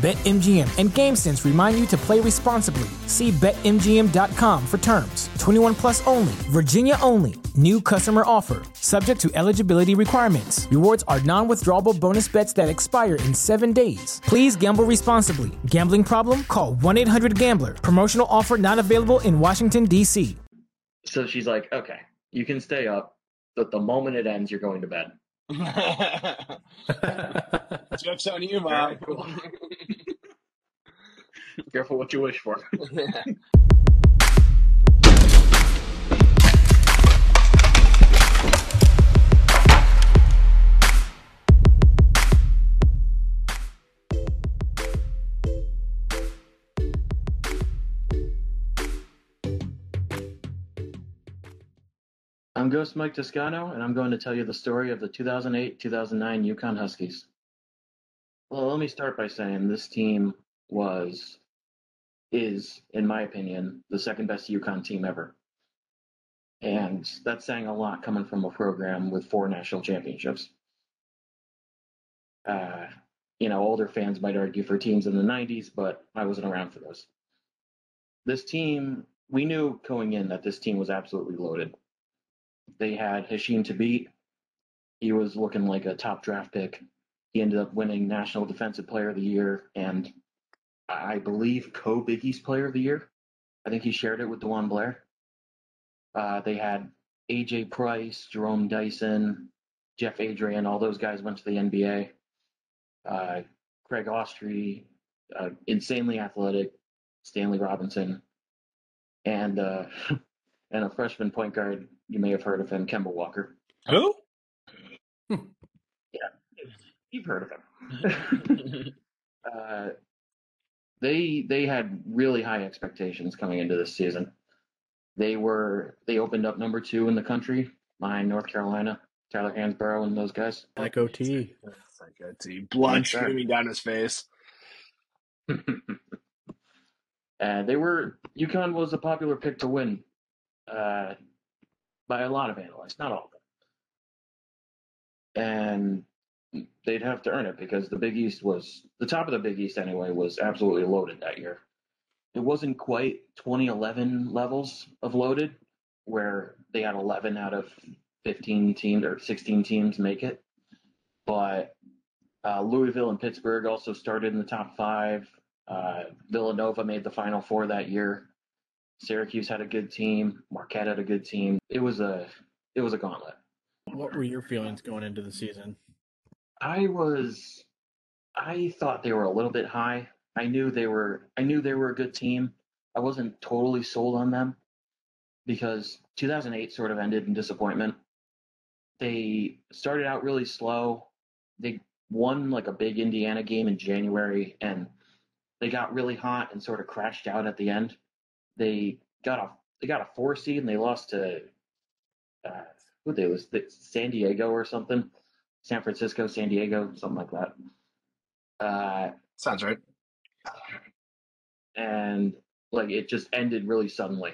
BetMGM and GameSense remind you to play responsibly. See BetMGM.com for terms. 21 plus only, Virginia only. New customer offer, subject to eligibility requirements. Rewards are non withdrawable bonus bets that expire in seven days. Please gamble responsibly. Gambling problem? Call 1 800 Gambler. Promotional offer not available in Washington, D.C. So she's like, okay, you can stay up, but the moment it ends, you're going to bed. Joke's on you, mom. Careful what you wish for. I'm Ghost Mike Toscano, and I'm going to tell you the story of the 2008-2009 UConn Huskies. Well, let me start by saying this team was, is, in my opinion, the second best UConn team ever. And that's saying a lot coming from a program with four national championships. Uh, you know, older fans might argue for teams in the 90s, but I wasn't around for those. This team, we knew going in that this team was absolutely loaded. They had Hasheem Thabeet. He was looking like a top draft pick. He ended up winning National Defensive Player of the Year and I believe co Big East Player of the Year. I think he shared it with DeJuan Blair. Uh, they had AJ Price, Jerome Dyson, Jeff Adrien, all those guys went to the NBA. Uh, Craig Austrie, uh, insanely athletic, Stanley Robinson, and uh, and a freshman point guard. You may have heard of him, Kemba Walker. Who? Yeah, you've heard of him. uh, they they had really high expectations coming into this season. They were they opened up number two in the country behind North Carolina, Tyler Hansbrough, and those guys. Echo T. It's like a T. Blood streaming down his face. and they were UConn was a popular pick to win uh, by a lot of analysts, not all of them. And they'd have to earn it because the Big East was the top of the Big East anyway was absolutely loaded that year. It wasn't quite 2011 levels of loaded where they had 11 out of 15 teams or 16 teams make it, but uh, Louisville and Pittsburgh also started in the top five. Uh, Villanova made the Final Four that year. Syracuse had a good team. Marquette had a good team. It was a it was a gauntlet. What were your feelings going into the season? I was I thought they were a little bit high. I knew they were I knew they were a good team. I wasn't totally sold on them because 2008 sort of ended in disappointment. They started out really slow. They won like a big Indiana game in January and they got really hot and sort of crashed out at the end. They got a they got a four seed and they lost to uh, who they was San Diego or something. San Francisco, San Diego, something like that. Uh, Sounds right. and like it just ended really suddenly.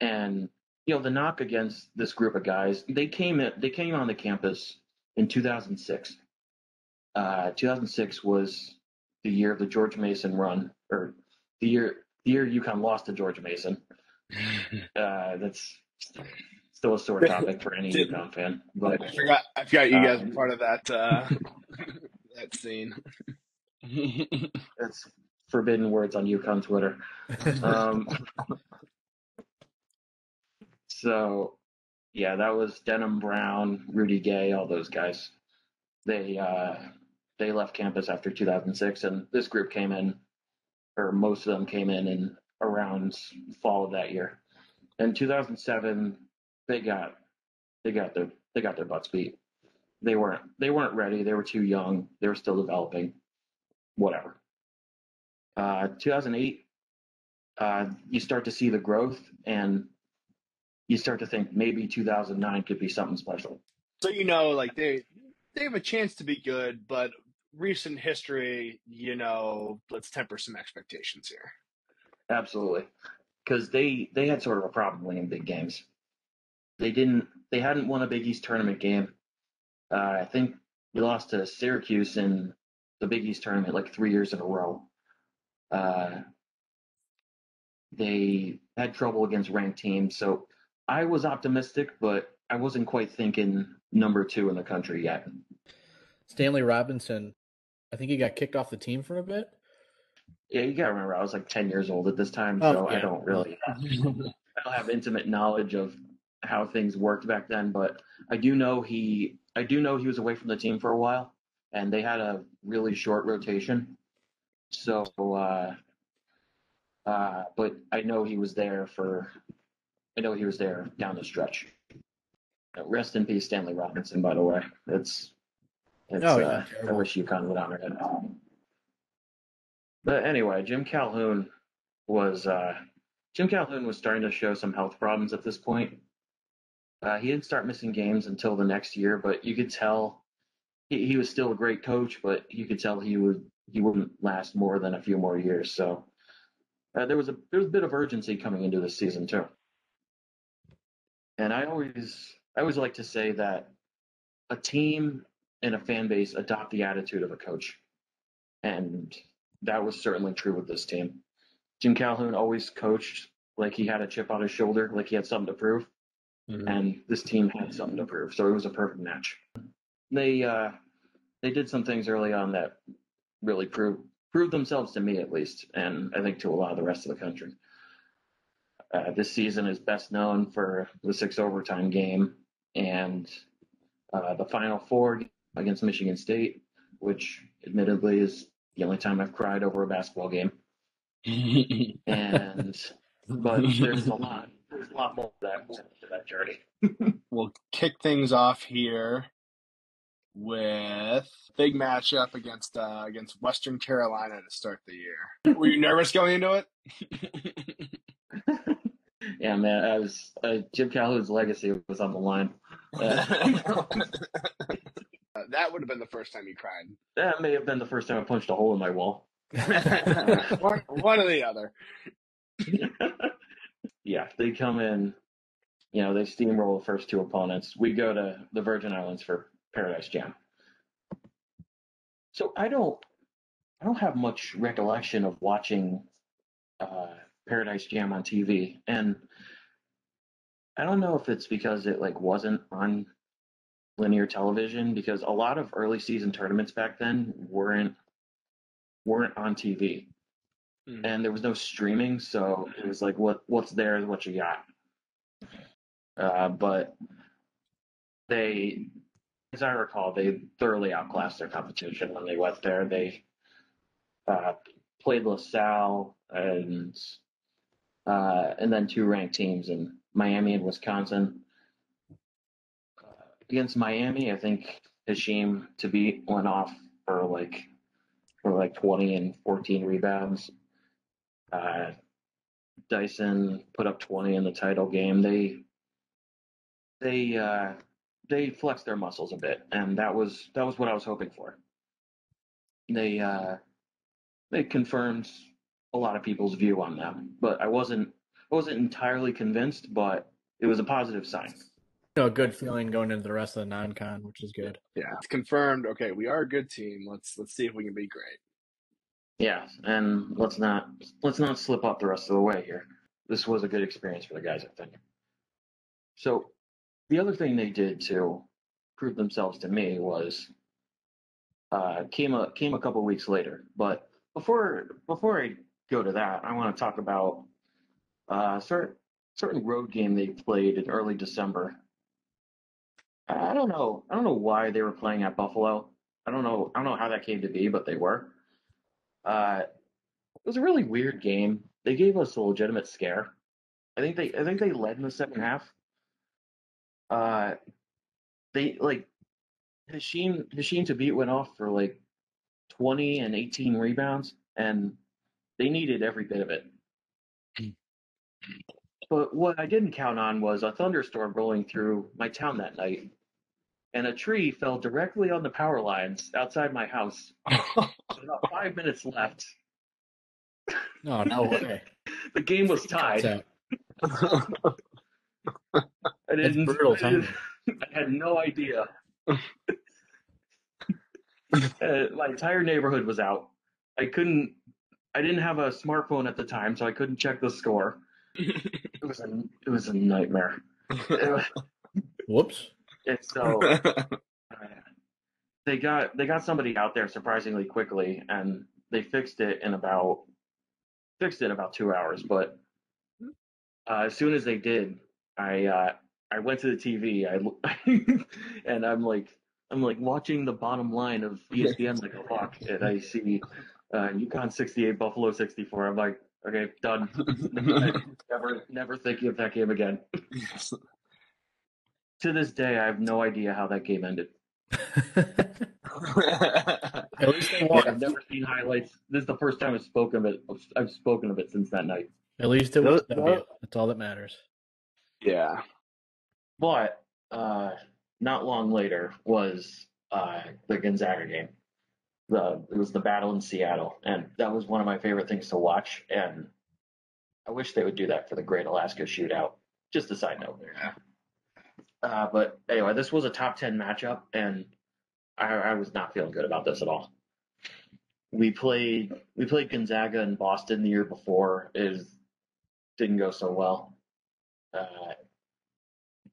And you know the knock against this group of guys, they came in, they came on the campus in 2006. Uh, 2006 was the year of the George Mason run, or the year year UConn lost to George Mason. Uh, that's still a sore topic for any Did- UConn fan, but I forgot. I forgot you guys were part of that. Uh, that scene. that's forbidden words on UConn Twitter. Um, so, yeah, that was Denham Brown, Rudy Gay, all those guys. They uh, they left campus after 2006, and this group came in, or most of them came in in around fall of that year. in 2007 they got they got their they got their butts beat. They weren't they weren't ready. They were too young. They were still developing. Whatever. Uh, 2008, uh, you start to see the growth, and you start to think maybe 2009 could be something special. So you know, like they they have a chance to be good, but recent history, you know, let's temper some expectations here. Absolutely, because they they had sort of a problem winning big games. They didn't. They hadn't won a Big East tournament game. Uh, I think we lost to Syracuse in the Big East tournament like three years in a row. Uh, they had trouble against ranked teams, so I was optimistic, but I wasn't quite thinking number two in the country yet. Stanley Robinson, I think he got kicked off the team for a bit. Yeah, you gotta remember I was like ten years old at this time, Oh, so I don't really I don't have intimate knowledge of how things worked back then, but I do know he I do know he was away from the team for a while, and they had a really short rotation. So, uh, uh, but I know he was there for I know he was there down the stretch. Rest in peace, Stanley Robinson. By the way, it's it's Oh, yeah, uh, I wish UConn would honor it. But anyway, Jim Calhoun was uh, Jim Calhoun was starting to show some health problems at this point. Uh, he didn't start missing games until the next year, but you could tell he, he was still a great coach, but you could tell he would he wouldn't last more than a few more years. So uh, there was a there was a bit of urgency coming into this season too. And I always I always like to say that a team and a fan base adopt the attitude of a coach, and that was certainly true with this team. Jim Calhoun always coached like he had a chip on his shoulder, like he had something to prove and this team had something to prove, so it was a perfect match. They uh, they did some things early on that really proved proved themselves to me at least, and I think to a lot of the rest of the country. Uh, this season is best known for the six overtime game and uh, the Final Four against Michigan State, which admittedly is the only time I've cried over a basketball game. And but there's a lot, there's a lot more to that to that journey. we'll kick things off here with big matchup against uh, against Western Carolina to start the year. Were you nervous going into it? Yeah, man, I was uh, Jim Calhoun's legacy was on the line. Uh, Uh, that would have been the first time you cried. that may have been the first time I punched a hole in my wall. one, one or the other. yeah, they come in, you know, they steamroll the first two opponents. We go to the Virgin Islands for Paradise Jam. So I don't, I don't have much recollection of watching uh, Paradise Jam on TV, and I don't know if it's because it like wasn't on linear television because a lot of early season tournaments back then weren't weren't on TV Hmm. and there was no streaming, so it was like what what's there is what you got. Uh, but they, as I recall, they thoroughly outclassed their competition when they went there. They uh, played LaSalle and uh, and then two ranked teams in Miami and Wisconsin. Against Miami, I think Hashim to beat went off for like for like 20 and 14 rebounds. Uh, Dyson put up 20 in the title game. They they uh, they flexed their muscles a bit, and that was that was what I was hoping for. They uh, they confirmed a lot of people's view on them, but I wasn't I wasn't entirely convinced, but it was a positive sign. You know, a good feeling going into the rest of the non-con, which is good. Yeah, it's confirmed. Okay, we are a good team. Let's let's see if we can be great. Yeah, and let's not let's not slip up the rest of the way here. This was a good experience for the guys, I think. So, the other thing they did to prove themselves to me was uh, came a came a couple weeks later. But before before I go to that, I want to talk about uh, certain certain road game they played in early December. I don't know. I don't know why they were playing at Buffalo. I don't know. I don't know how that came to be, but they were. Uh, it was a really weird game. They gave us a legitimate scare. I think they I think they led in the second half. Uh, they like Hasheem Hasheem Thabeet went off for like twenty and eighteen rebounds, and they needed every bit of it. But what I didn't count on was a thunderstorm rolling through my town that night, and a tree fell directly on the power lines outside my house. About five minutes left. No, no way. The game was tied. I didn't. brutal I, didn't- I had no idea. uh, my entire neighborhood was out. I couldn't. I didn't have a smartphone at the time, so I couldn't check the score. It was a. It was a nightmare. Whoops. It's so. uh, they got they got somebody out there surprisingly quickly, and they fixed it in about fixed it in about two hours. But uh, as soon as they did, I uh, I went to the TV. I and I'm like I'm like watching the bottom line of ESPN like a hawk, and I see uh, UConn 68, Buffalo 64. I'm like, okay, done. never never thinking of that game again. To this day, I have no idea how that game ended. At least they Yeah, won. I've never seen highlights. This is the first time I've spoken of it. I've spoken of it since that night. At least it was Those- a W. That's all that matters. yeah. But uh, not long later was uh, the Gonzaga game. The it was the battle in Seattle, and that was one of my favorite things to watch. And I wish they would do that for the Great Alaska Shootout. Just a side note. Yeah. Uh, but anyway, this was a top ten matchup, and I, I was not feeling good about this at all. We played we played Gonzaga in Boston the year before. It didn't go so well, uh,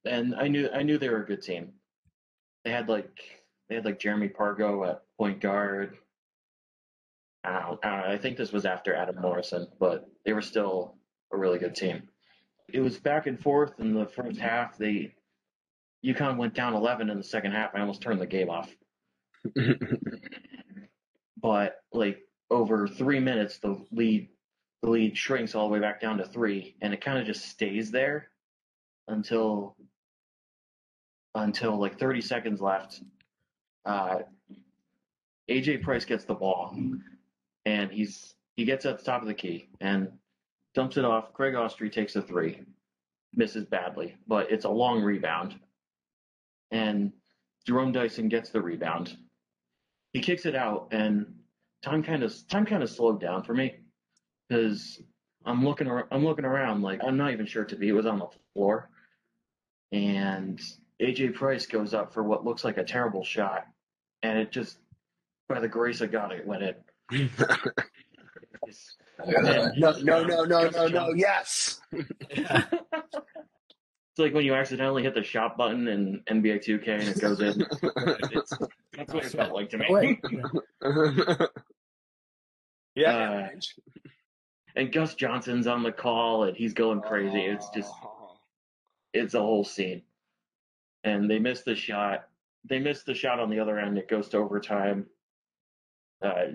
and I knew I knew they were a good team. They had like they had like Jeremy Pargo at point guard. I don't, I don't know. I think this was after Adam Morrison, but they were still a really good team. It was back and forth in the first half. They UConn went down 11 in the second half. I almost turned the game off. But like over three minutes, the lead the lead shrinks all the way back down to three, and it kind of just stays there until until like 30 seconds left. Uh, AJ Price gets the ball, and he's he gets at the top of the key and dumps it off. Craig Austrie takes a three, misses badly, but it's a long rebound, and Jerome Dyson gets the rebound. He kicks it out, and time kind of time kind of slowed down for me because I'm looking ar- I'm looking around like I'm not even sure to be. It was on the floor, and AJ Price goes up for what looks like a terrible shot, and it just by the grace of God it went in. It's- no, no, no, no, no, no. Yes. It's like when you accidentally hit the shot button in NBA 2K and it goes in. It's, that's what it felt like to me. Yeah. Uh, and Gus Johnson's on the call and he's going crazy. It's just it's a whole scene. And they miss the shot. They miss the shot on the other end. It goes to overtime. Uh,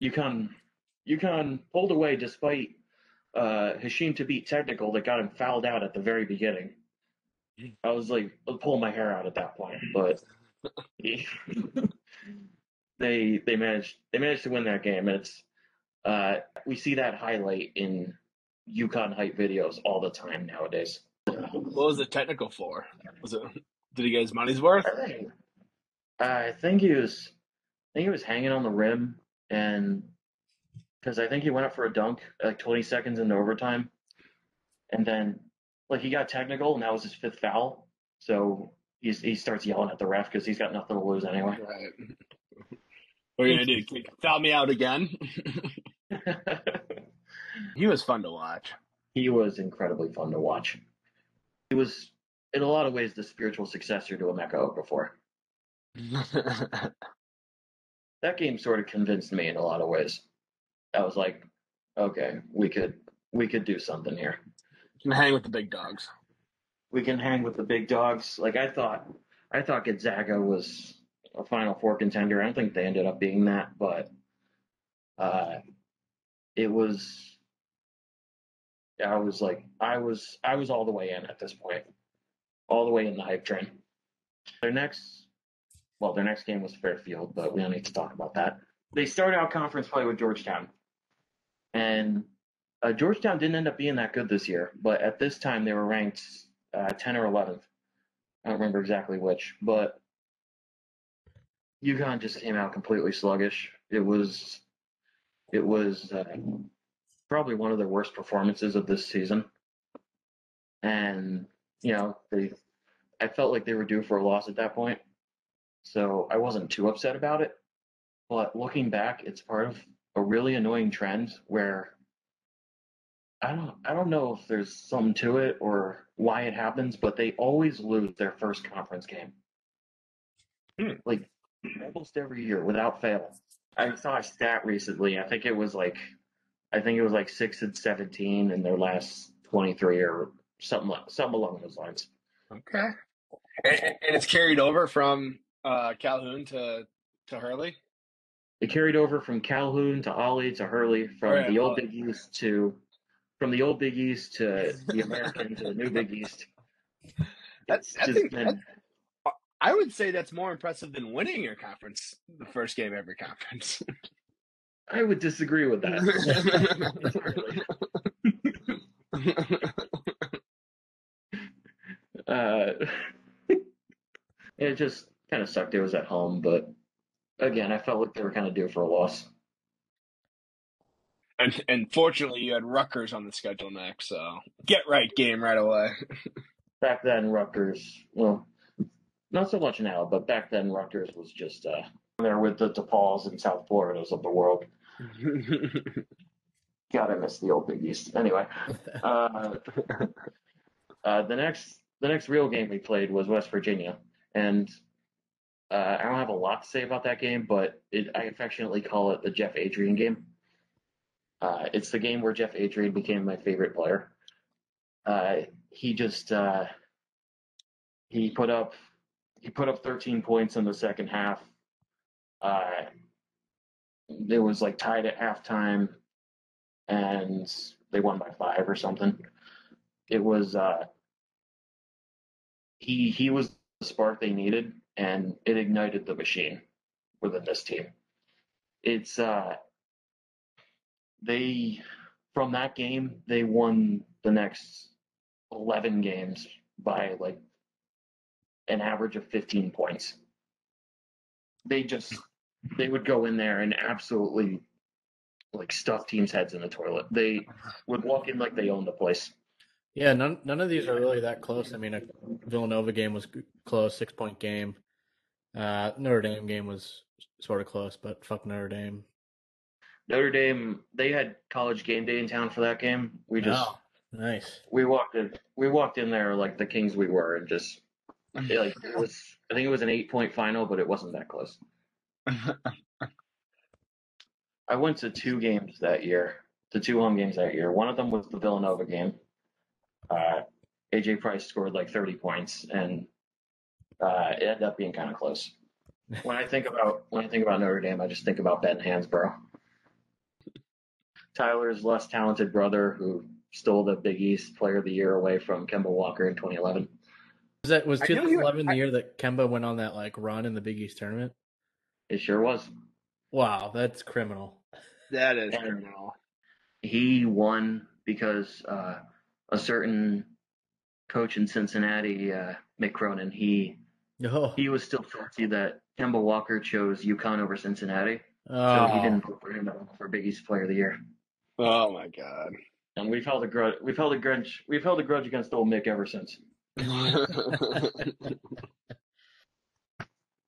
UConn, UConn pulled away despite uh, Hasheem Thabeet technical that got him fouled out at the very beginning. I was like pulling my hair out at that point, but they they managed they managed to win that game. And it's uh, we see that highlight in UConn hype videos all the time nowadays. What was the technical for? Was it? Did he get his money's worth? I think, I think he was, I think he was hanging on the rim, and because I think he went up for a dunk like 20 seconds into overtime, and then like he got technical, and that was his fifth foul. So he's, he starts yelling at the ref because he's got nothing to lose anyway. Right. What are you gonna do? Foul me out again? he was fun to watch. he was incredibly fun to watch. He was, in a lot of ways, the spiritual successor to Emeka Okafor. That game sort of convinced me in a lot of ways. I was like, okay, we could we could do something here. Can hang with the big dogs. We can hang with the big dogs. Like I thought, I thought Gonzaga was a Final Four contender. I don't think they ended up being that, but uh, it was I was like, I was, I was all the way in at this point, all the way in the hype train. Their next, well, their next game was Fairfield, but we don't need to talk about that. They started out conference play with Georgetown, and uh, Georgetown didn't end up being that good this year. But at this time, they were ranked uh, 10 or 11th. I don't remember exactly which, but UConn just came out completely sluggish. It was, it was uh, probably one of their worst performances of this season. And you know, they, I felt like they were due for a loss at that point, so I wasn't too upset about it. But looking back, it's part of a really annoying trend where I don't I don't know if there's something to it or why it happens, but they always lose their first conference game. Hmm. Like almost every year without fail. I saw a stat recently. I think it was like I think it was like six and seventeen in their last twenty three or something like something along those lines. Okay. And, and it's carried over from uh, Calhoun to to Hurley. It carried over from Calhoun to Ollie to Hurley, from yeah, the old Big East to from the old Big East to the American to the new Big East. That's I think been- that- I would say that's more impressive than winning your conference the first game every conference. I would disagree with that. uh, it just kind of sucked. It was at home, but again, I felt like they were kind of due for a loss. and and fortunately, you had Rutgers on the schedule next, so get right game right away. Back then, Rutgers, well, not so much now, but back then, Rutgers was just uh, there with the DePauls and South Floridas of the world. God, I miss the old Big East. Anyway, uh, uh, the next the next real game we played was West Virginia, and uh, I don't have a lot to say about that game, but it, I affectionately call it the Jeff Adrien game. Uh, it's the game where Jeff Adrien became my favorite player. Uh, he just uh, he put up he put up 13 points in the second half. Uh, it was like tied at halftime, and they won by five or something. It was uh, he he was the spark they needed, and it ignited the machine within this team. It's uh, they from that game they won the next 11 games by like an average of 15 points. They just they would go in there and absolutely like stuff teams' heads in the toilet. They would walk in like they owned the place. Yeah, none none of these are really that close. I mean, a Villanova game was close, six point game. Uh, Notre Dame game was sort of close, but fuck Notre Dame. Notre Dame, they had college game day in town for that game. We just Oh, nice. we walked in we walked in there like the kings we were and just like it was I think it was an eight point final, but it wasn't that close. I went to two games that year, the two home games that year. One of them was the Villanova game. Uh, AJ Price scored like 30 points, and uh, it ended up being kind of close. When I think about when I think about Notre Dame, I just think about Ben Hansbrough, Tyler's less talented brother, who stole the Big East Player of the Year away from Kemba Walker in 2011. Was that was I you- 2011 the I- year that Kemba went on that like run in the Big East tournament? It sure was. Wow, that's criminal. that is And- criminal. he won because uh, a certain coach in Cincinnati, uh, Mick Cronin, he Oh, he was still salty that Kemba Walker chose UConn over Cincinnati, so oh. he didn't vote for him for Big East Player of the Year. Oh my god. And we've held a grudge. We've held a grudge. We've held a grudge against old Mick ever since.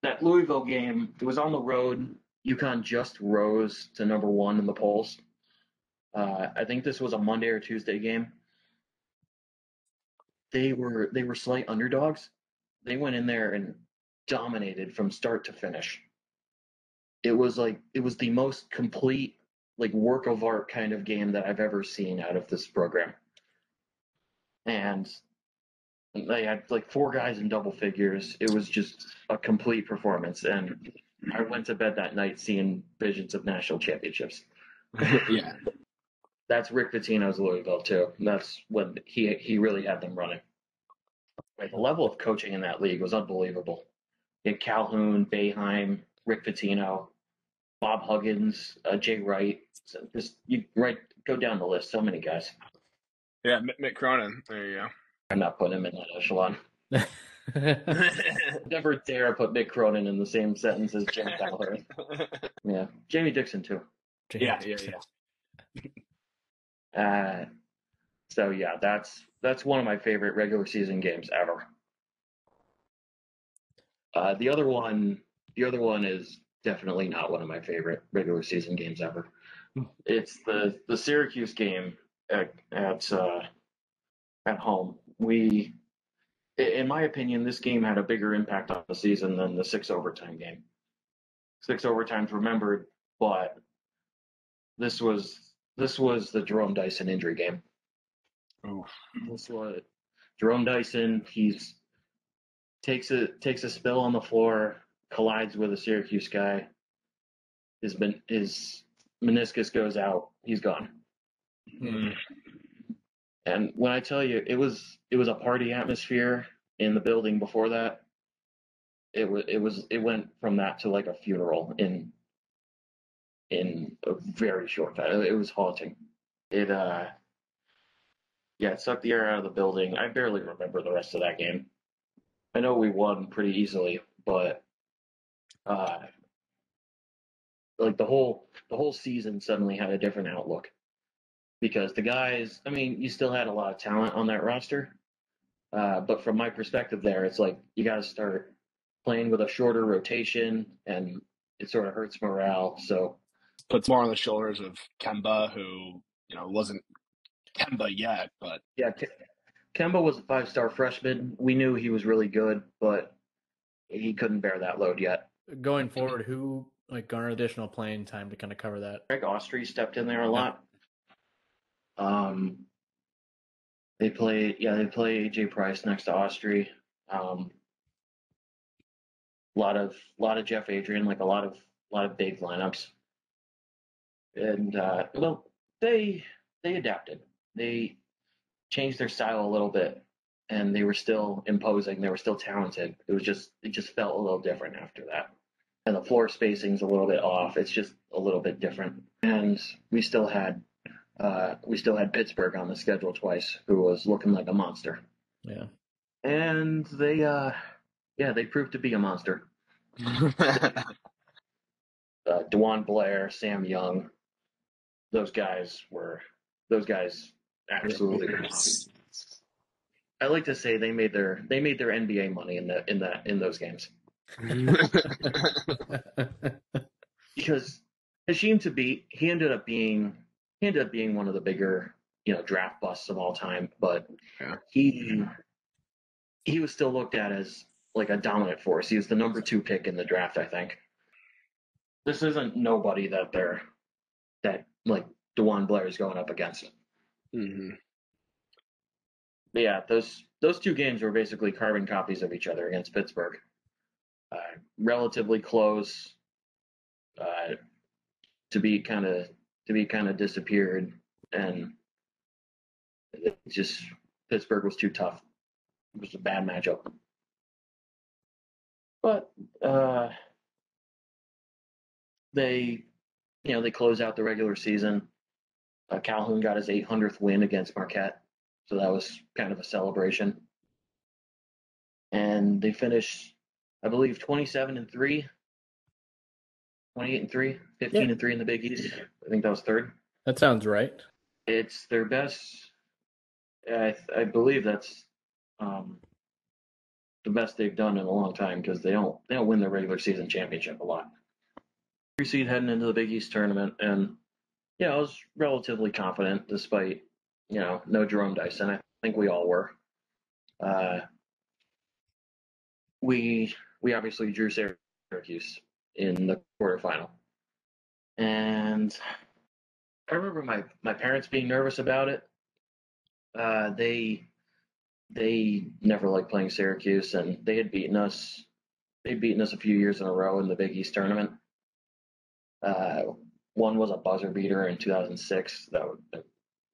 That Louisville game, it was on the road. UConn just rose to number one in the polls. Uh, I think this was a Monday or Tuesday game. They were they were slight underdogs. They went in there and dominated from start to finish. It was like it was the most complete like work of art kind of game that I've ever seen out of this program. And they had like four guys in double figures. It was just a complete performance. And I went to bed that night seeing visions of national championships. yeah. That's Rick Pitino's Louisville too. That's when he he really had them running. Like the level of coaching in that league was unbelievable. You had Calhoun, Boeheim, Rick Pitino, Bob Huggins, uh, Jay Wright. So just you right go down the list. So many guys. Yeah, Mick, Mick Cronin. There you go. I'm not putting him in that echelon. Never dare put Mick Cronin in the same sentence as Jim Calhoun. Yeah, Jamie Dixon too. yeah, yeah, yeah. Uh, so yeah, that's that's one of my favorite regular season games ever. Uh, the other one, the other one is definitely not one of my favorite regular season games ever. It's the the Syracuse game at at uh, at home. We, in my opinion, this game had a bigger impact on the season than the six overtime game. Six overtimes remembered, but this was this was the Jerome Dyson injury game. Oof. This was Jerome Dyson. He's takes a takes a spill on the floor, collides with a Syracuse guy. His men- his meniscus goes out. He's gone. Mm. And when I tell you, it was it was a party atmosphere in the building before that. It was it was it went from that to like a funeral in in a very short time. It was haunting. It uh yeah, it sucked the air out of the building. I barely remember the rest of that game. I know we won pretty easily, but uh like the whole the whole season suddenly had a different outlook because the guys, I mean, you still had a lot of talent on that roster. Uh, but from my perspective there, it's like you got to start playing with a shorter rotation and it sort of hurts morale. So, Puts more on the shoulders of Kemba, who you know wasn't Kemba yet, but yeah, Kemba was a five star freshman. We knew he was really good, but he couldn't bear that load yet. Going forward, who like garnered additional playing time to kind of cover that? Craig Austrie stepped in there a lot. Um, they play, yeah, they play AJ Price next to Austrie. Um, a lot of, a lot of Jeff Adrien, like a lot of, a lot of big lineups. And uh, well, they they adapted. They changed their style a little bit, and they were still imposing. They were still talented. It was just, it just felt a little different after that and the floor spacing's a little bit off. It's just a little bit different. And we still had uh, we still had Pittsburgh on the schedule twice, who was looking like a monster. Yeah. And they uh, yeah, they proved to be a monster. Uh, DeJuan Blair, Sam Young, those guys were those guys absolutely. I like to say they made their they made their NBA money in the in that in those games. because Hasheem Thabeet he ended up being he ended up being one of the bigger, you know, draft busts of all time. But Yeah. he he was still looked at as like a dominant force. He was the number two pick in the draft, I think. This isn't nobody that they're that like DeJuan Blair is going up against. Mhm. But yeah, those those two games were basically carbon copies of each other against Pittsburgh. Uh, relatively close. Uh, Thabeet kind of Thabeet kind of disappeared, and it just Pittsburgh was too tough. It was a bad matchup. But uh, they, you know, they close out the regular season. Uh, Calhoun got his 800th win against Marquette, so that was kind of a celebration. And they finished, I believe, 27 and three, 28 and three, 15 and three in the Big East. I think that was third. that sounds right. It's their best. I I believe that's um, the best they've done in a long time because they don't they don't win the regular season championship a lot. Three seed heading into the Big East tournament, and yeah, I was relatively confident despite you know no Jerome Dyson. I think we all were. Uh, we we obviously drew Syracuse in the quarterfinal, and I remember my my parents being nervous about it. Uh, they they never liked playing Syracuse, and they had beaten us. They'd beaten us a few years in a row in the Big East tournament. Uh, one was a buzzer beater in 2006. That would,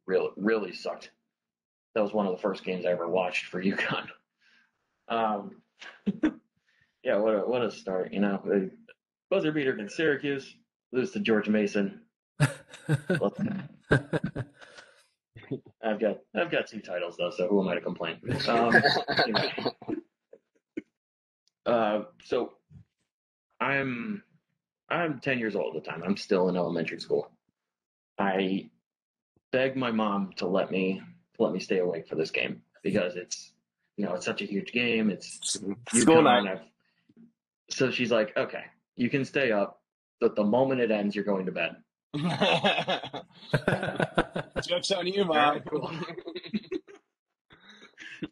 really really sucked. That was one of the first games I ever watched for UConn. Um, yeah, what a what a start, you know. Buzzer beater against Syracuse, lose to George Mason. I've got I've got two titles though, so who am I to complain? Um, anyway. uh, so I'm I'm 10 years old at the time. I'm still in elementary school. I begged my mom to let me to let me stay awake for this game because it's you know it's such a huge game. It's School night. So she's like, okay, you can stay up, but the moment it ends, you're going to bed. Joke's on you, Very mom. cool.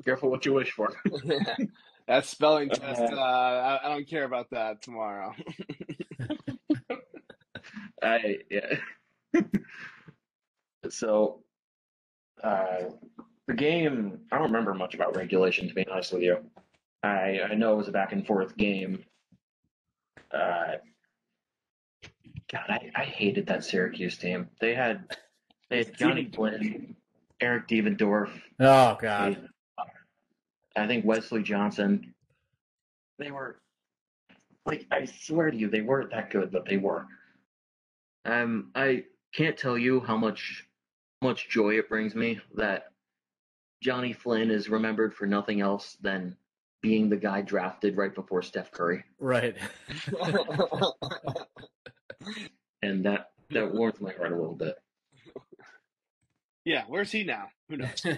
Careful what you wish for. that spelling test, Uh, uh, I, I don't care about that tomorrow. I yeah. so uh the game I don't remember much about regulation to be honest with you. I I know it was a back and forth game. Uh God, I, I hated that Syracuse team. They had they had Johnny Flynn, Eric Devendorf, oh God. I think Wesley Johnson. They were like I swear to you, they weren't that good, but they were. Um, I can't tell you how much much joy it brings me that Johnny Flynn is remembered for nothing else than being the guy drafted right before Steph Curry, Right. and that that warms my heart a little bit. yeah, where's he now? Who knows?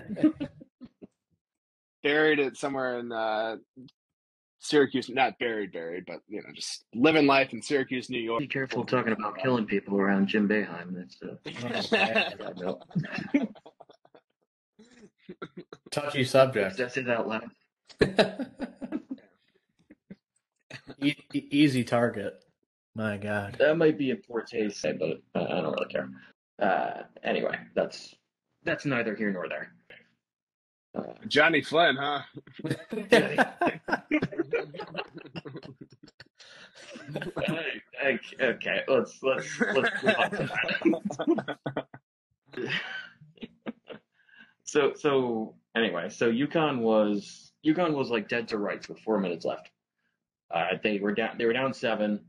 buried it somewhere in uh, Syracuse. Not buried, buried, but you know, just living life in Syracuse, New York. Be careful talking about killing people around Jim Boeheim. That's uh, Touchy subject. Did I say that out loud? e- easy target. My God. That might be in poor taste, but uh, I don't really care. Uh, anyway, that's that's neither here nor there. Uh, Johnny Flynn, huh? I- I- okay, let's let's let's move on from that. so so anyway, so UConn was UConn was like dead to rights with four minutes left. Uh, they were down they were down seven,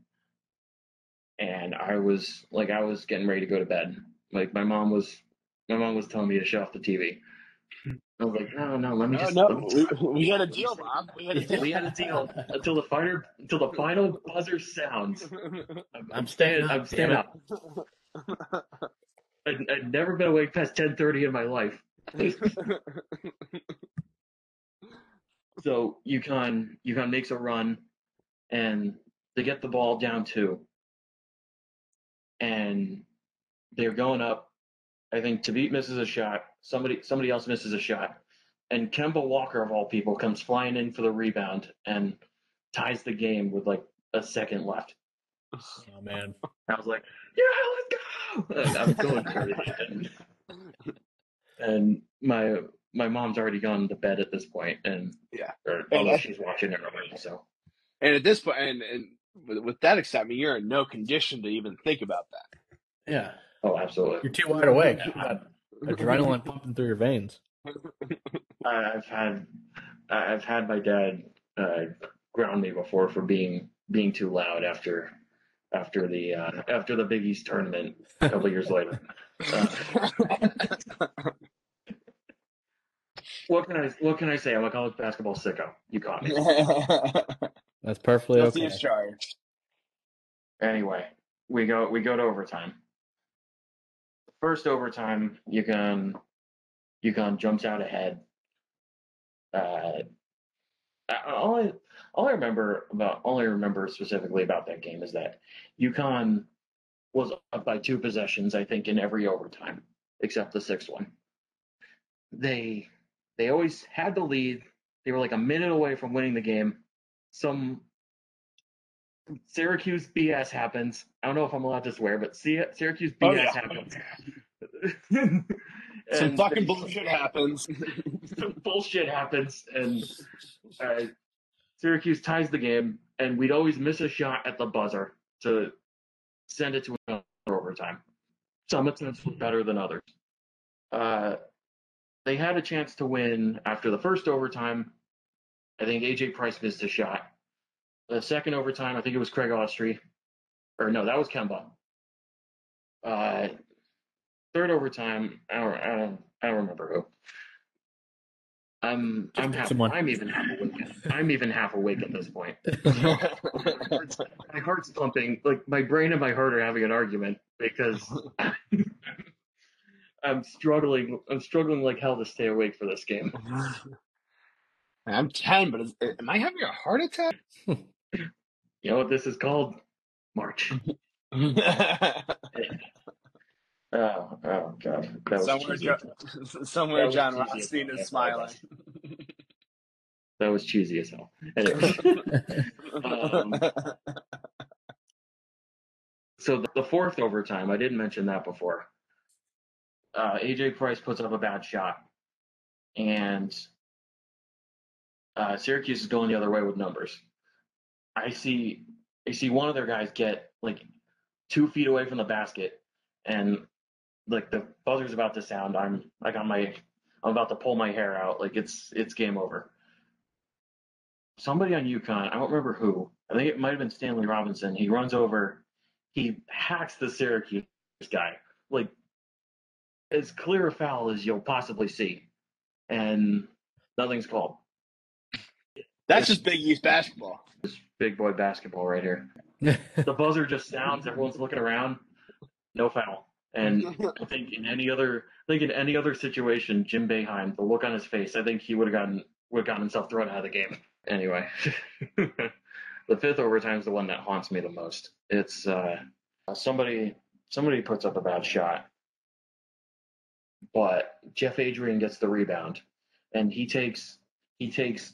and I was like I was getting ready to go to bed. Like my mom was my mom was telling me to shut off the TV. I was like, no, no, let me No, just. no, me we, we had a deal, Bob. We had a deal. we had a deal until the final until the final buzzer sounds. I'm staying up. I'm staying damn up. I'd, I'd never been awake past ten thirty in my life. so UConn UConn makes a run, and they get the ball down two, and they're going up. I think Thabeet misses a shot. Somebody somebody else misses a shot, and Kemba Walker of all people comes flying in for the rebound and ties the game with like a second left. Oh man. I was like, yeah, let's go. I'm going crazy. And, and my my mom's already gone to bed at this point, and Yeah. or, although that- she's watching it already. So And at this point, and, and with, with that excitement, you're in no condition to even think about that. Yeah. oh, absolutely. You're too wide awake. You got adrenaline pumping through your veins. I, I've had I- I've had my dad uh, ground me before for being being too loud after after the uh, after the Big East tournament a couple years later. Uh, what can I what can I say? I'm a college basketball sicko. You caught me. That's perfectly Guilty okay. as charged. Anyway, we go we go to overtime. First overtime, UConn UConn jumps out ahead. Uh, all I all I remember about all I remember specifically about that game is that UConn was up by two possessions, I think, in every overtime except the sixth one. They they always had the lead. They were like a minute away from winning the game. Some Syracuse BS happens. I don't know if I'm allowed to swear, but Sy- Syracuse BS Oh, yeah. happens. Some fucking they- bullshit happens. some bullshit happens, and uh, Syracuse ties the game, and we'd always miss a shot at the buzzer to send it to another overtime. Some attempts were better than others. Uh, they had a chance to win after the first overtime. I think AJ Price missed a shot. The second overtime, I think it was Craig Austrie, or no, that was Kemba. Uh, third overtime, I don't, I don't, I don't remember who. I'm, I'm half, someone. I'm even half awake. I'm even half awake at this point. my heart's pumping. Like my brain and my heart are having an argument because I'm struggling. I'm struggling like hell to stay awake for this game. I'm 10, but is, am I having a heart attack? You know what this is called? March. Oh, oh god, that was somewhere, cheesy. jo- somewhere That Jon Rothstein is smiling. That was cheesy as hell. Anyway, um, so the, the fourth overtime, I didn't mention that before. Uh, AJ Price puts up a bad shot, and uh, Syracuse is going the other way with numbers. I see, I see one of their guys get like two feet away from the basket, and like the buzzer's about to sound. I'm I got my, I'm about to pull my hair out. Like it's it's game over. Somebody on UConn, I don't remember who. I think it might have been Stanley Robinson. He runs over, he hacks the Syracuse guy. Like as clear a foul as you'll possibly see, and nothing's called. That's just Big East basketball. Big boy basketball right here. The buzzer just sounds. Everyone's looking around. No foul. And I think in any other, I think in any other situation, Jim Boeheim, the look on his face, I think he would have gotten would have gotten himself thrown out of the game. Anyway, the fifth overtime is the one that haunts me the most. It's uh, somebody somebody puts up a bad shot, but Jeff Adrien gets the rebound, and he takes he takes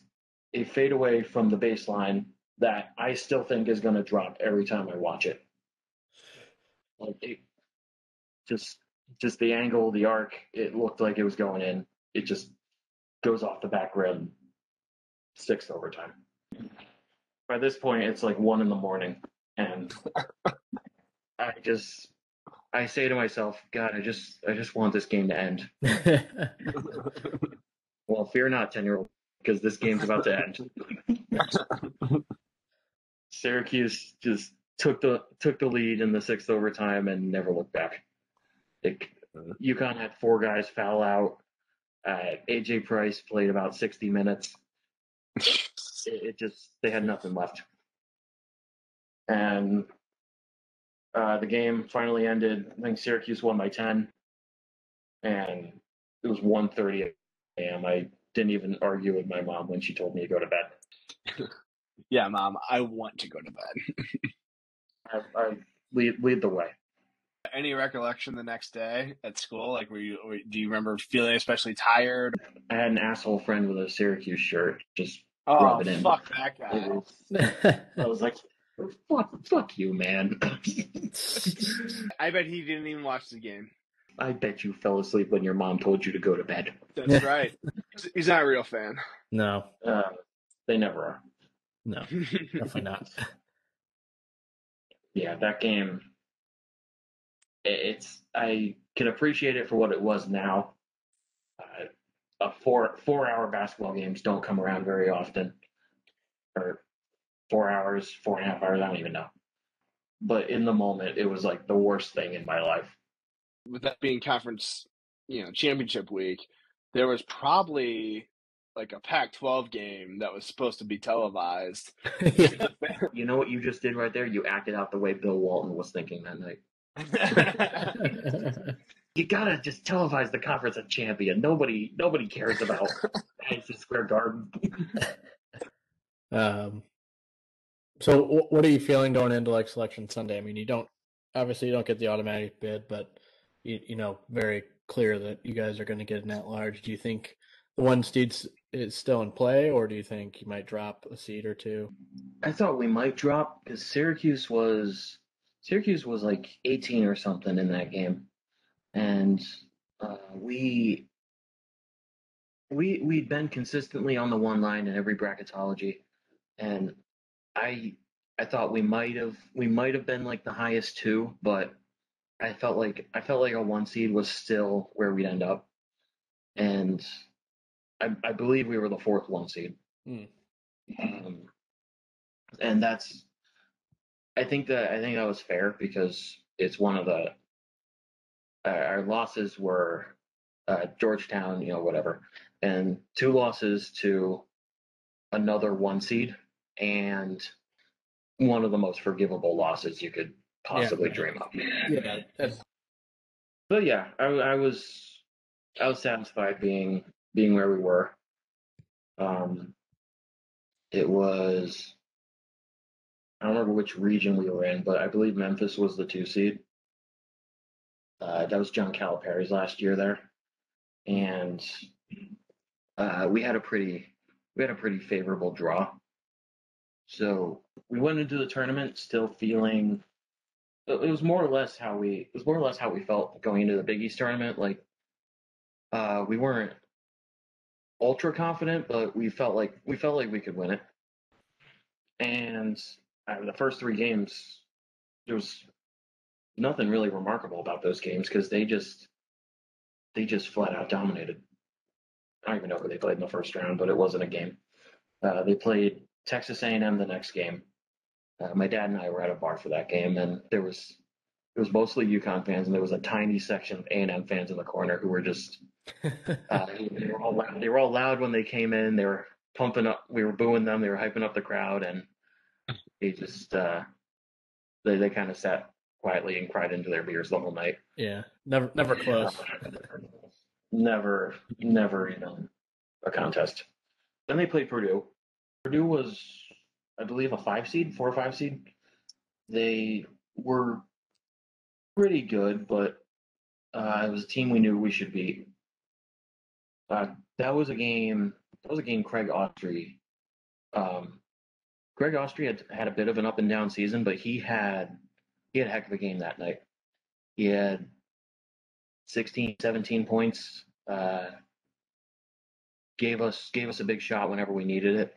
a fadeaway from the baseline that I still think is going to drop every time I watch it. Like it, just just the angle, the arc, it looked like it was going in. It just goes off the back rim. Sixth overtime. By this point, it's like one in the morning, and I just I say to myself, God, I just I just want this game to end. Well, fear not, ten year old, because this game's about to end. Syracuse just took the took the lead in the sixth overtime and never looked back. It, UConn had four guys foul out. Uh, AJ Price played about sixty minutes. It, it just they had nothing left, and uh, the game finally ended. I think Syracuse won by ten, and it was 1.30 a.m. I didn't even argue with my mom when she told me to go to bed. Yeah, mom, I want to go to bed. I, I lead lead the way. Any recollection the next day at school? Like, were you? were- Do you remember feeling especially tired? I had an asshole friend with a Syracuse shirt. Just Oh, Rub it in. fuck that guy. I was like, fuck, fuck you, man. I bet he didn't even watch the game. I bet you fell asleep when your mom told you to go to bed. That's right. He's- He's not a real fan. no, Uh, they never are. no, definitely not. Yeah, that game. It's I can appreciate it for what it was now. Uh, a four four hour basketball games don't come around very often, or four hours, four and a half hours. I don't even know. But in the moment, it was like the worst thing in my life. With that being conference, you know, championship week, there was probably like a Pac-12 game that was supposed to be televised. Yeah. You know what you just did right there? You acted out the way Bill Walton was thinking that night. You gotta just televise the conference of champion. Nobody, nobody cares about Madison Square Garden. Um, so what are you feeling going into like selection Sunday? I mean, you don't obviously you don't get the automatic bid, but you you know very clear that you guys are going to get an at large. Do you think the one seed is still in play, or do you think you might drop a seed or two? I thought we might drop because Syracuse was Syracuse was like 18 or something in that game, and uh, we we we'd been consistently on the one line in every bracketology, and I I thought we might have we might have been like the highest two, but I felt like I felt like a one seed was still where we'd end up, and I, I believe we were the fourth one seed. Hmm. Um, and that's I think that I think that was fair because it's one of the uh, our losses were uh, Georgetown, you know, whatever, and two losses to another one seed and one of the most forgivable losses you could possibly Yeah. dream up. Yeah, that's But yeah, I, I was I was satisfied being being where we were. Um, it was I don't remember which region we were in, but I believe Memphis was the two seed. Uh, that was John Calipari's last year there, and uh, we had a pretty we had a pretty favorable draw. So we went into the tournament still feeling it was more or less how we it was more or less how we felt going into the Big East tournament. Like uh, we weren't ultra confident, but we felt like we felt like we could win it. And of the first three games, there was nothing really remarkable about those games because they just they just flat out dominated. I don't even know who they played in the first round, but it wasn't a game. Uh, they played Texas A&M the next game. Uh, my dad and I were at a bar for that game, and there was it was mostly UConn fans, and there was a tiny section of A&M fans in the corner who were just uh, they were all loud. They were all loud when they came in. They were pumping up. We were booing them. They were hyping up the crowd, and they just uh, they they kind of sat quietly and cried into their beers the whole night. yeah, never never close. Never, never you know, a contest. Then they played Purdue. Purdue was, I believe, a five seed, four or five seed. They were pretty good, but uh, it was a team we knew we should beat. Uh, that was a game. That was a game. Craig Austrie. Um, Greg had had a bit of an up and down season, but he had he had a heck of a game that night. He had 16, 17 points. Uh, gave us gave us a big shot whenever we needed it.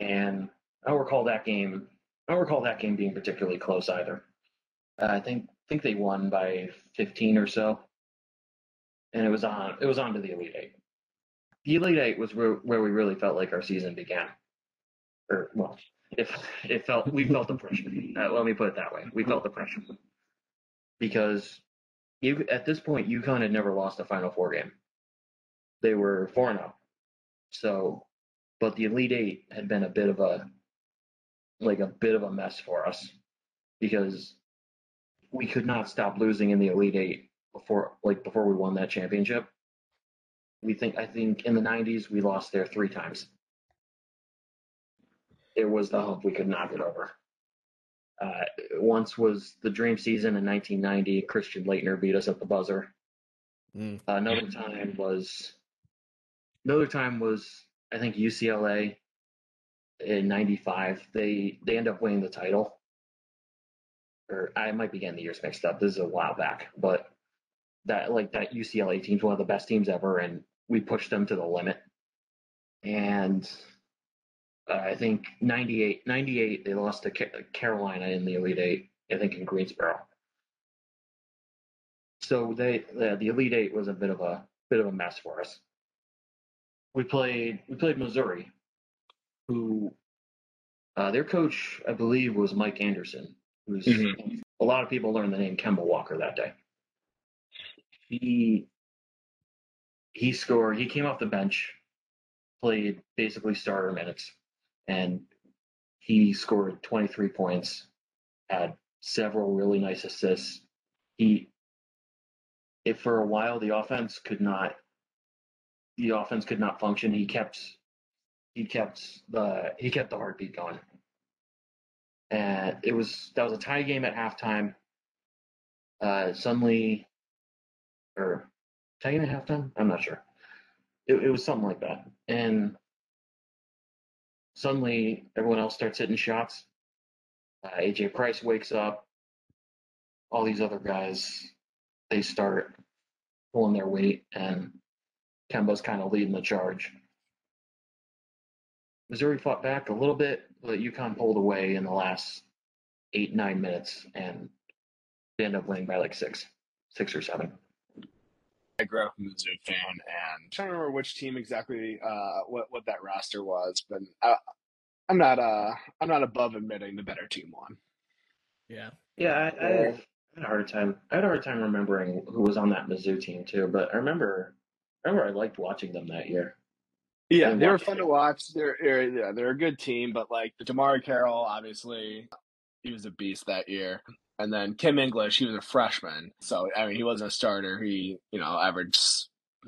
And I don't recall that game. I don't recall that game being particularly close either. Uh, I think think they won by 15 or so, and it was on it was on to the Elite Eight. The Elite Eight was where, where we really felt like our season began, or well, if it felt we felt the pressure. Uh, let me put it that way: we felt the pressure because you at this point UConn had never lost a Final Four game. They were four and up, so but the Elite Eight had been a bit of a like a bit of a mess for us because we could not stop losing in the Elite Eight before like before we won that championship. We think I think in the '90s we lost there three times. It was the hump we could not get over. Uh, once was the dream season in 1990. Christian Laettner beat us at the buzzer. Mm. another time was another time was I think UCLA in '95. They they end up winning the title. Or I might be getting the years mixed up. This is a while back, but that like that UCLA team's one of the best teams ever, and we pushed them to the limit. And uh, I think 98, 98 they lost to Carolina in the Elite Eight. I think in Greensboro. So they the, the Elite Eight was a bit of a bit of a mess for us. We played we played Missouri, who uh, their coach I believe was Mike Anderson, who's Mhm. a lot of people learned the name Kemba Walker that day. He he scored. He came off the bench, played basically starter minutes, and he scored 23 points, had several really nice assists. He, if for a while the offense could not, the offense could not function. He kept, he kept the he kept the heartbeat going. And it was that was a tie game at halftime. Uh, suddenly, or tie game at halftime. I'm not sure. It, it was something like that, and suddenly everyone else starts hitting shots. Uh, AJ Price wakes up. All these other guys, they start pulling their weight, and Kemba's kind of leading the charge. Missouri fought back a little bit, but UConn pulled away in the last eight, nine minutes and they end up winning by like six, six or seven. I grew up a Mizzou fan, and I'm trying to remember which team exactly uh, what what that roster was, but I, I'm not uh I'm not above admitting the better team won. Yeah. Yeah, I, I, had a hard time. I had a hard time remembering who was on that Mizzou team too. But I remember, I remember I liked watching them that year. Yeah, they were fun to watch. They're, they're yeah, they're a good team, but like the DeMarre Carroll, obviously, he was a beast that year. And then Kim English, he was a freshman, so I mean, he wasn't a starter. He, you know, averaged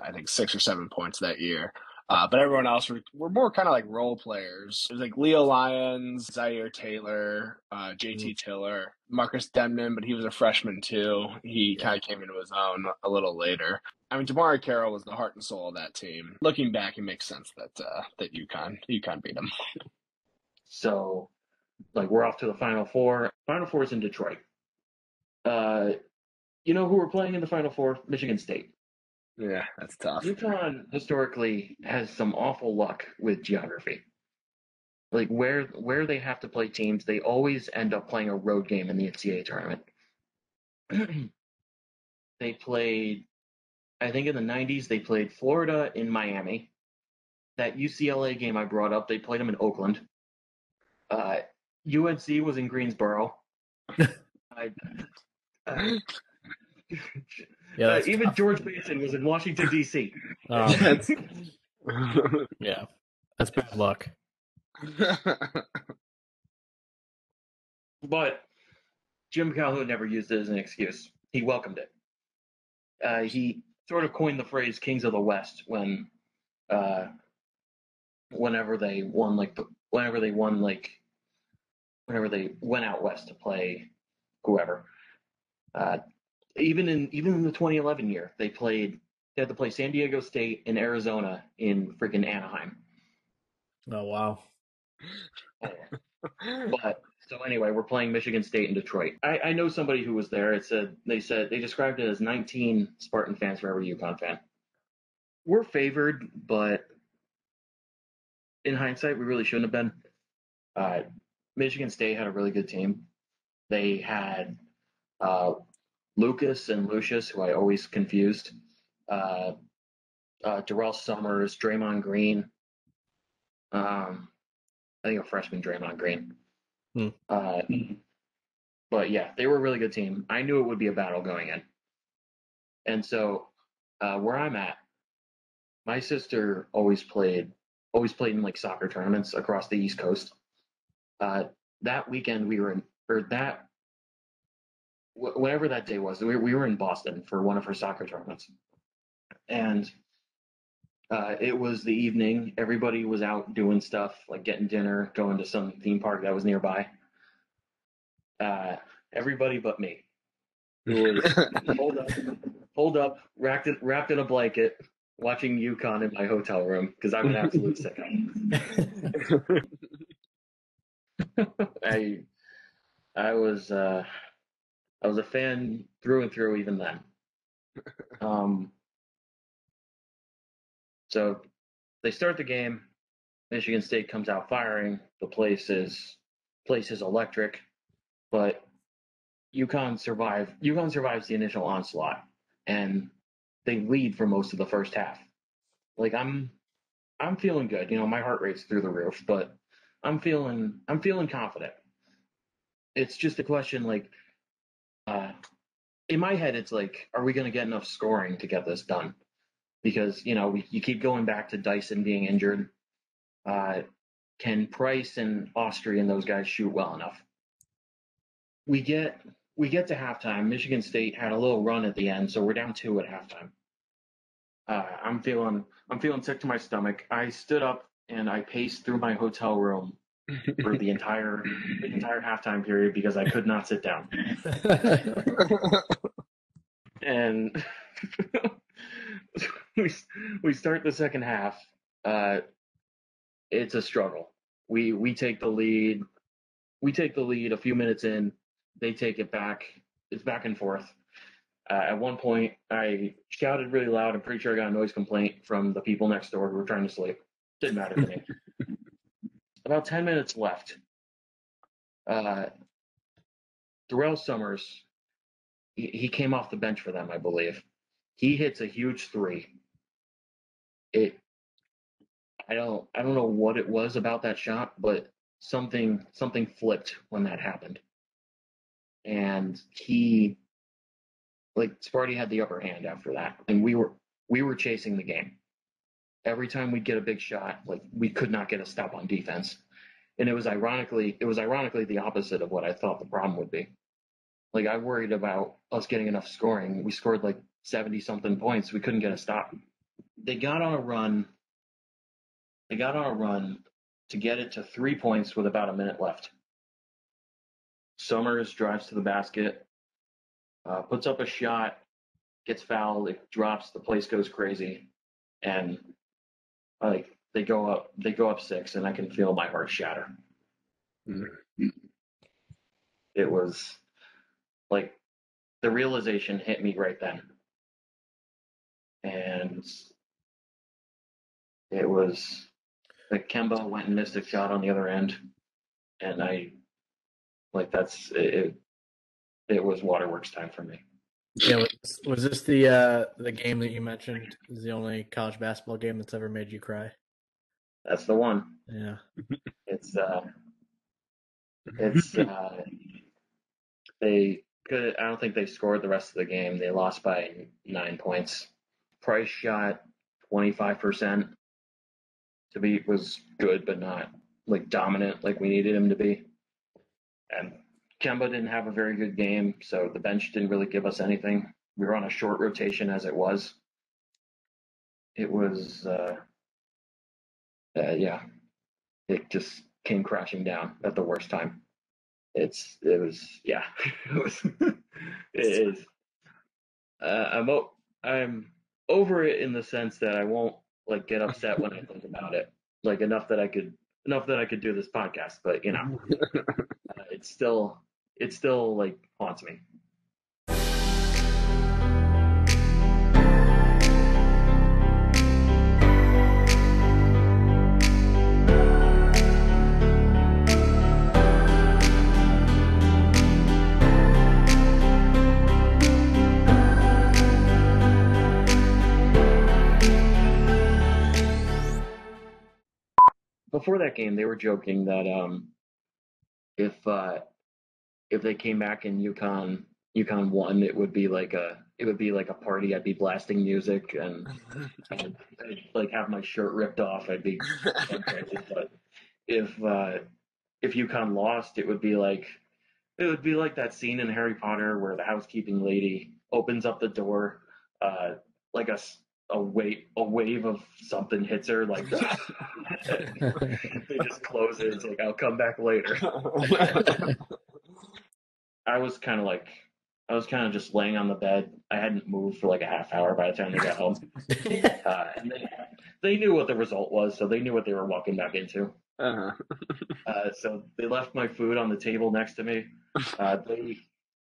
I think six or seven points that year. Uh, but everyone else were, were more kind of like role players. It was like Leo Lyons, Zaire Taylor, uh, JT Tiller, Marcus Denmon, but he was a freshman too. He kind of came into his own a little later. I mean, DeMarre Carroll was the heart and soul of that team. Looking back, it makes sense that uh, that UConn UConn beat him. So, like, we're off to the Final Four. Final Four is in Detroit. Uh, you know who we're playing in the Final Four? Michigan State. Yeah, that's tough. UConn historically has some awful luck with geography. Like where where they have to play teams, they always end up playing a road game in the NCAA tournament. they played, I think in the '90s, they played Florida in Miami. That UCLA game I brought up, they played them in Oakland. Uh, UNC was in Greensboro. I, uh, Yeah. uh, even tough. George Mason was in Washington D.C. Um, That's- yeah. That's bad luck. But Jim Calhoun never used it as an excuse. He welcomed it. Uh, he sort of coined the phrase "Kings of the West" when, uh, whenever they won like whenever they won like, whenever they went out west to play whoever. Uh, even in even in the 2011 year, they played. They had to play San Diego State and Arizona in freaking Anaheim. Oh wow. But so anyway, we're playing Michigan State in Detroit. I, I know somebody who was there. It said they said they described it as 19 Spartan fans for every UConn fan. We're favored, but in hindsight, we really shouldn't have been. Uh, Michigan State had a really good team. They had uh, Lucas and Lucious, who I always confused. Uh, uh, Durrell Summers, Draymond Green. Um, I think a freshman Draymond Green. Hmm. Uh, but yeah, they were a really good team. I knew it would be a battle going in. And so uh, where I'm at, my sister always played always played in like soccer tournaments across the East Coast. Uh, that weekend we were in, or that wh- whatever that day was, we, we were in Boston for one of her soccer tournaments, and uh, it was the evening. Everybody was out doing stuff like getting dinner, going to some theme park that was nearby. Uh, everybody but me. Who was pulled up, pulled up, wrapped in, wrapped in a blanket, watching UConn in my hotel room because I'm an absolute sicko. I I was uh, I was a fan through and through even then. Um, so they start the game. Michigan State comes out firing. The place is place is electric, but UConn survive. UConn survives the initial onslaught, and they lead for most of the first half. Like I'm, I'm feeling good. You know, my heart rate's through the roof, but I'm feeling I'm feeling confident. It's just a question like uh in my head it's like are we going to get enough scoring to get this done? Because, you know, we, you keep going back to Dyson being injured. Uh can Price and Austrie and those guys shoot well enough? We get we get to halftime. Michigan State had a little run at the end, so we're down 2 at halftime. Uh, I'm feeling I'm feeling sick to my stomach. I stood up and I paced through my hotel room for the entire the entire halftime period because I could not sit down. And we we start the second half. Uh, it's a struggle. We we take the lead. We take the lead a few minutes in. They take it back. It's back and forth. Uh, at one point, I shouted really loud. I'm pretty sure I got a noise complaint from the people next door who were trying to sleep. Didn't matter to me. About 10 minutes left. Uh, Durrell Summers he, he came off the bench for them, I believe. He hits a huge three. It I don't I don't know what it was about that shot, but something something flipped when that happened. And he like Sparty had the upper hand after that. And we were we were chasing the game. Every time we'd get a big shot, like we could not get a stop on defense. And it was ironically it was ironically the opposite of what I thought the problem would be. Like I worried about us getting enough scoring. We scored like 70 something points. We couldn't get a stop. They got on a run. They got on a run to get it to three points with about a minute left. Summers drives to the basket, uh, puts up a shot, gets fouled, it drops, the place goes crazy, and like they go up, they go up six, and I can feel my heart shatter. Mm-hmm. It was like the realization hit me right then, and it was like Kemba went and missed a shot on the other end, and I like that's it. It was waterworks time for me. Yeah, was, was this the uh, the game that you mentioned is the only college basketball game that's ever made you cry? That's the one. Yeah, It's uh, it's uh, they could. I don't think they scored the rest of the game. They lost by nine points. Price shot twenty five percent. Thabeet was good, but not like dominant like we needed him to be. And Kemba didn't have a very good game, so the bench didn't really give us anything. We were on a short rotation as it was. It was, uh, uh, yeah, it just came crashing down at the worst time. It's, it was, yeah, it was, it is. Uh, I'm, o- I'm over it in the sense that I won't like get upset when I think about it, like enough that I could, enough that I could do this podcast, but you know, uh, it's still it still like haunts me. Before that game, they were joking that um, if uh, if they came back and UConn UConn won, it would be like a it would be like a party. I'd be blasting music and I'd, I'd like have my shirt ripped off. I'd be. But if uh, if UConn lost, it would be like it would be like that scene in Harry Potter where the housekeeping lady opens up the door, uh, like a a wave a wave of something hits her like they just close it. It's like I'll come back later. I was kind of like, I was kind of just laying on the bed. I hadn't moved for like a half hour by the time they got home. Uh, and they, they knew what the result was, so they knew what they were walking back into. uh-huh. Uh, so they left my food on the table next to me. Uh, they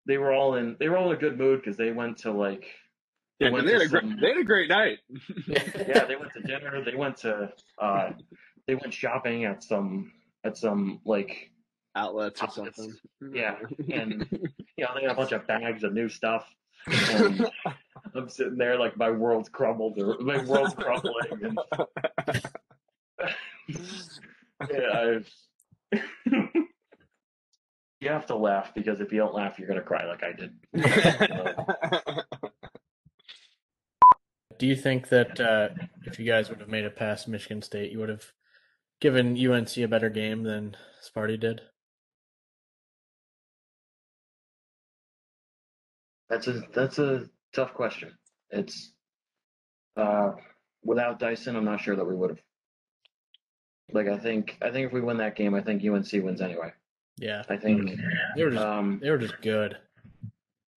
they were all in they were all in a good mood because they went to like Yeah, went they had a great, they had a great night. yeah they went to dinner. They went to uh, they went shopping at some at some like Outlets or something. Yeah, and you know they had a bunch of bags of new stuff. And I'm sitting there like my world's crumbled or my world's crumbling. And, yeah, I, you have to laugh because if you don't laugh, you're gonna cry like I did. Do you think that uh, if you guys would have made it past Michigan State, you would have given UNC a better game than Sparty did? That's a that's a tough question. It's uh, without Dyson, I'm not sure that we would have. Like I think I think if we win that game, I think UNC wins anyway. Yeah, I think they were just um, they were just good.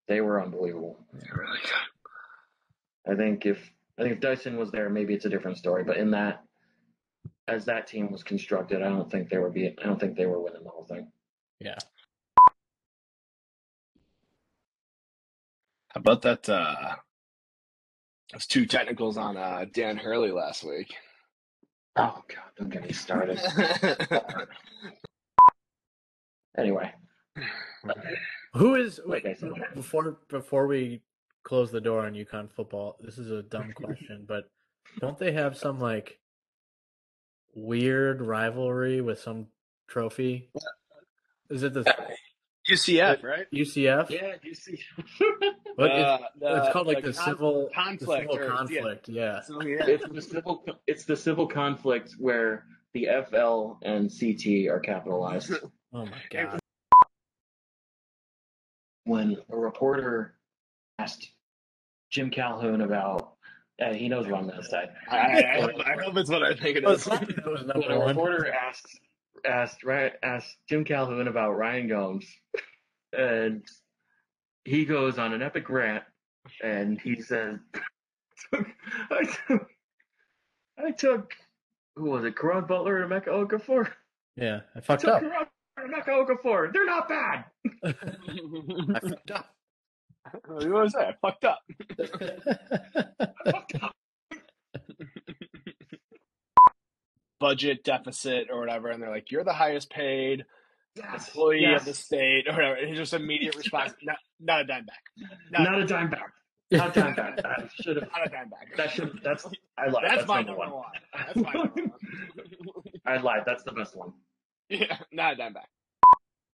they were unbelievable. really good. I think if I think if Dyson was there, maybe it's a different story. But in that, as that team was constructed, I don't think they were be. I don't think they were winning the whole thing. Yeah, about that? Uh, those two technicals on uh, Dan Hurley last week. Oh God, don't get me started. Anyway, Who is wait I said. before before we close the door on UConn football? This is a dumb question, but don't they have some like weird rivalry with some trophy? Is it the UCF, right? UCF? Yeah, UCF. see. What, Uh, it's, the- it's called like the the, con- civil conflict The civil or- yeah. conflict. Yeah. So, yeah. it's the civil. It's the civil conflict where the FL and CT are capitalized. Oh my god. when a reporter asked Jim Calhoun about, uh, he knows we're on that side. I, I, hope, I hope it's what I think it Well, it's not- When a reporter asked asked Ry- asked Jim Calhoun about Ryan Gomes, and he goes on an epic rant, and he says, "I took, I took, who was it, Caron Butler and Emeka Okafor? Yeah, I I fucked took up. Caron and Emeka Okafor. They're not bad." I fucked up. what do I say? I fucked up. I fucked up. Budget deficit or whatever, and they're like, "You're the highest paid Yes, employee yes. of the state," or whatever. And just immediate response: "Not, not a dime back. Not, Not a dime back. Not a dime back. That should have. not a dime back." That should. That's. I lied. That's, That's, my number number one. one. That's my number one. I lied. That's the best one. yeah, not a dime back.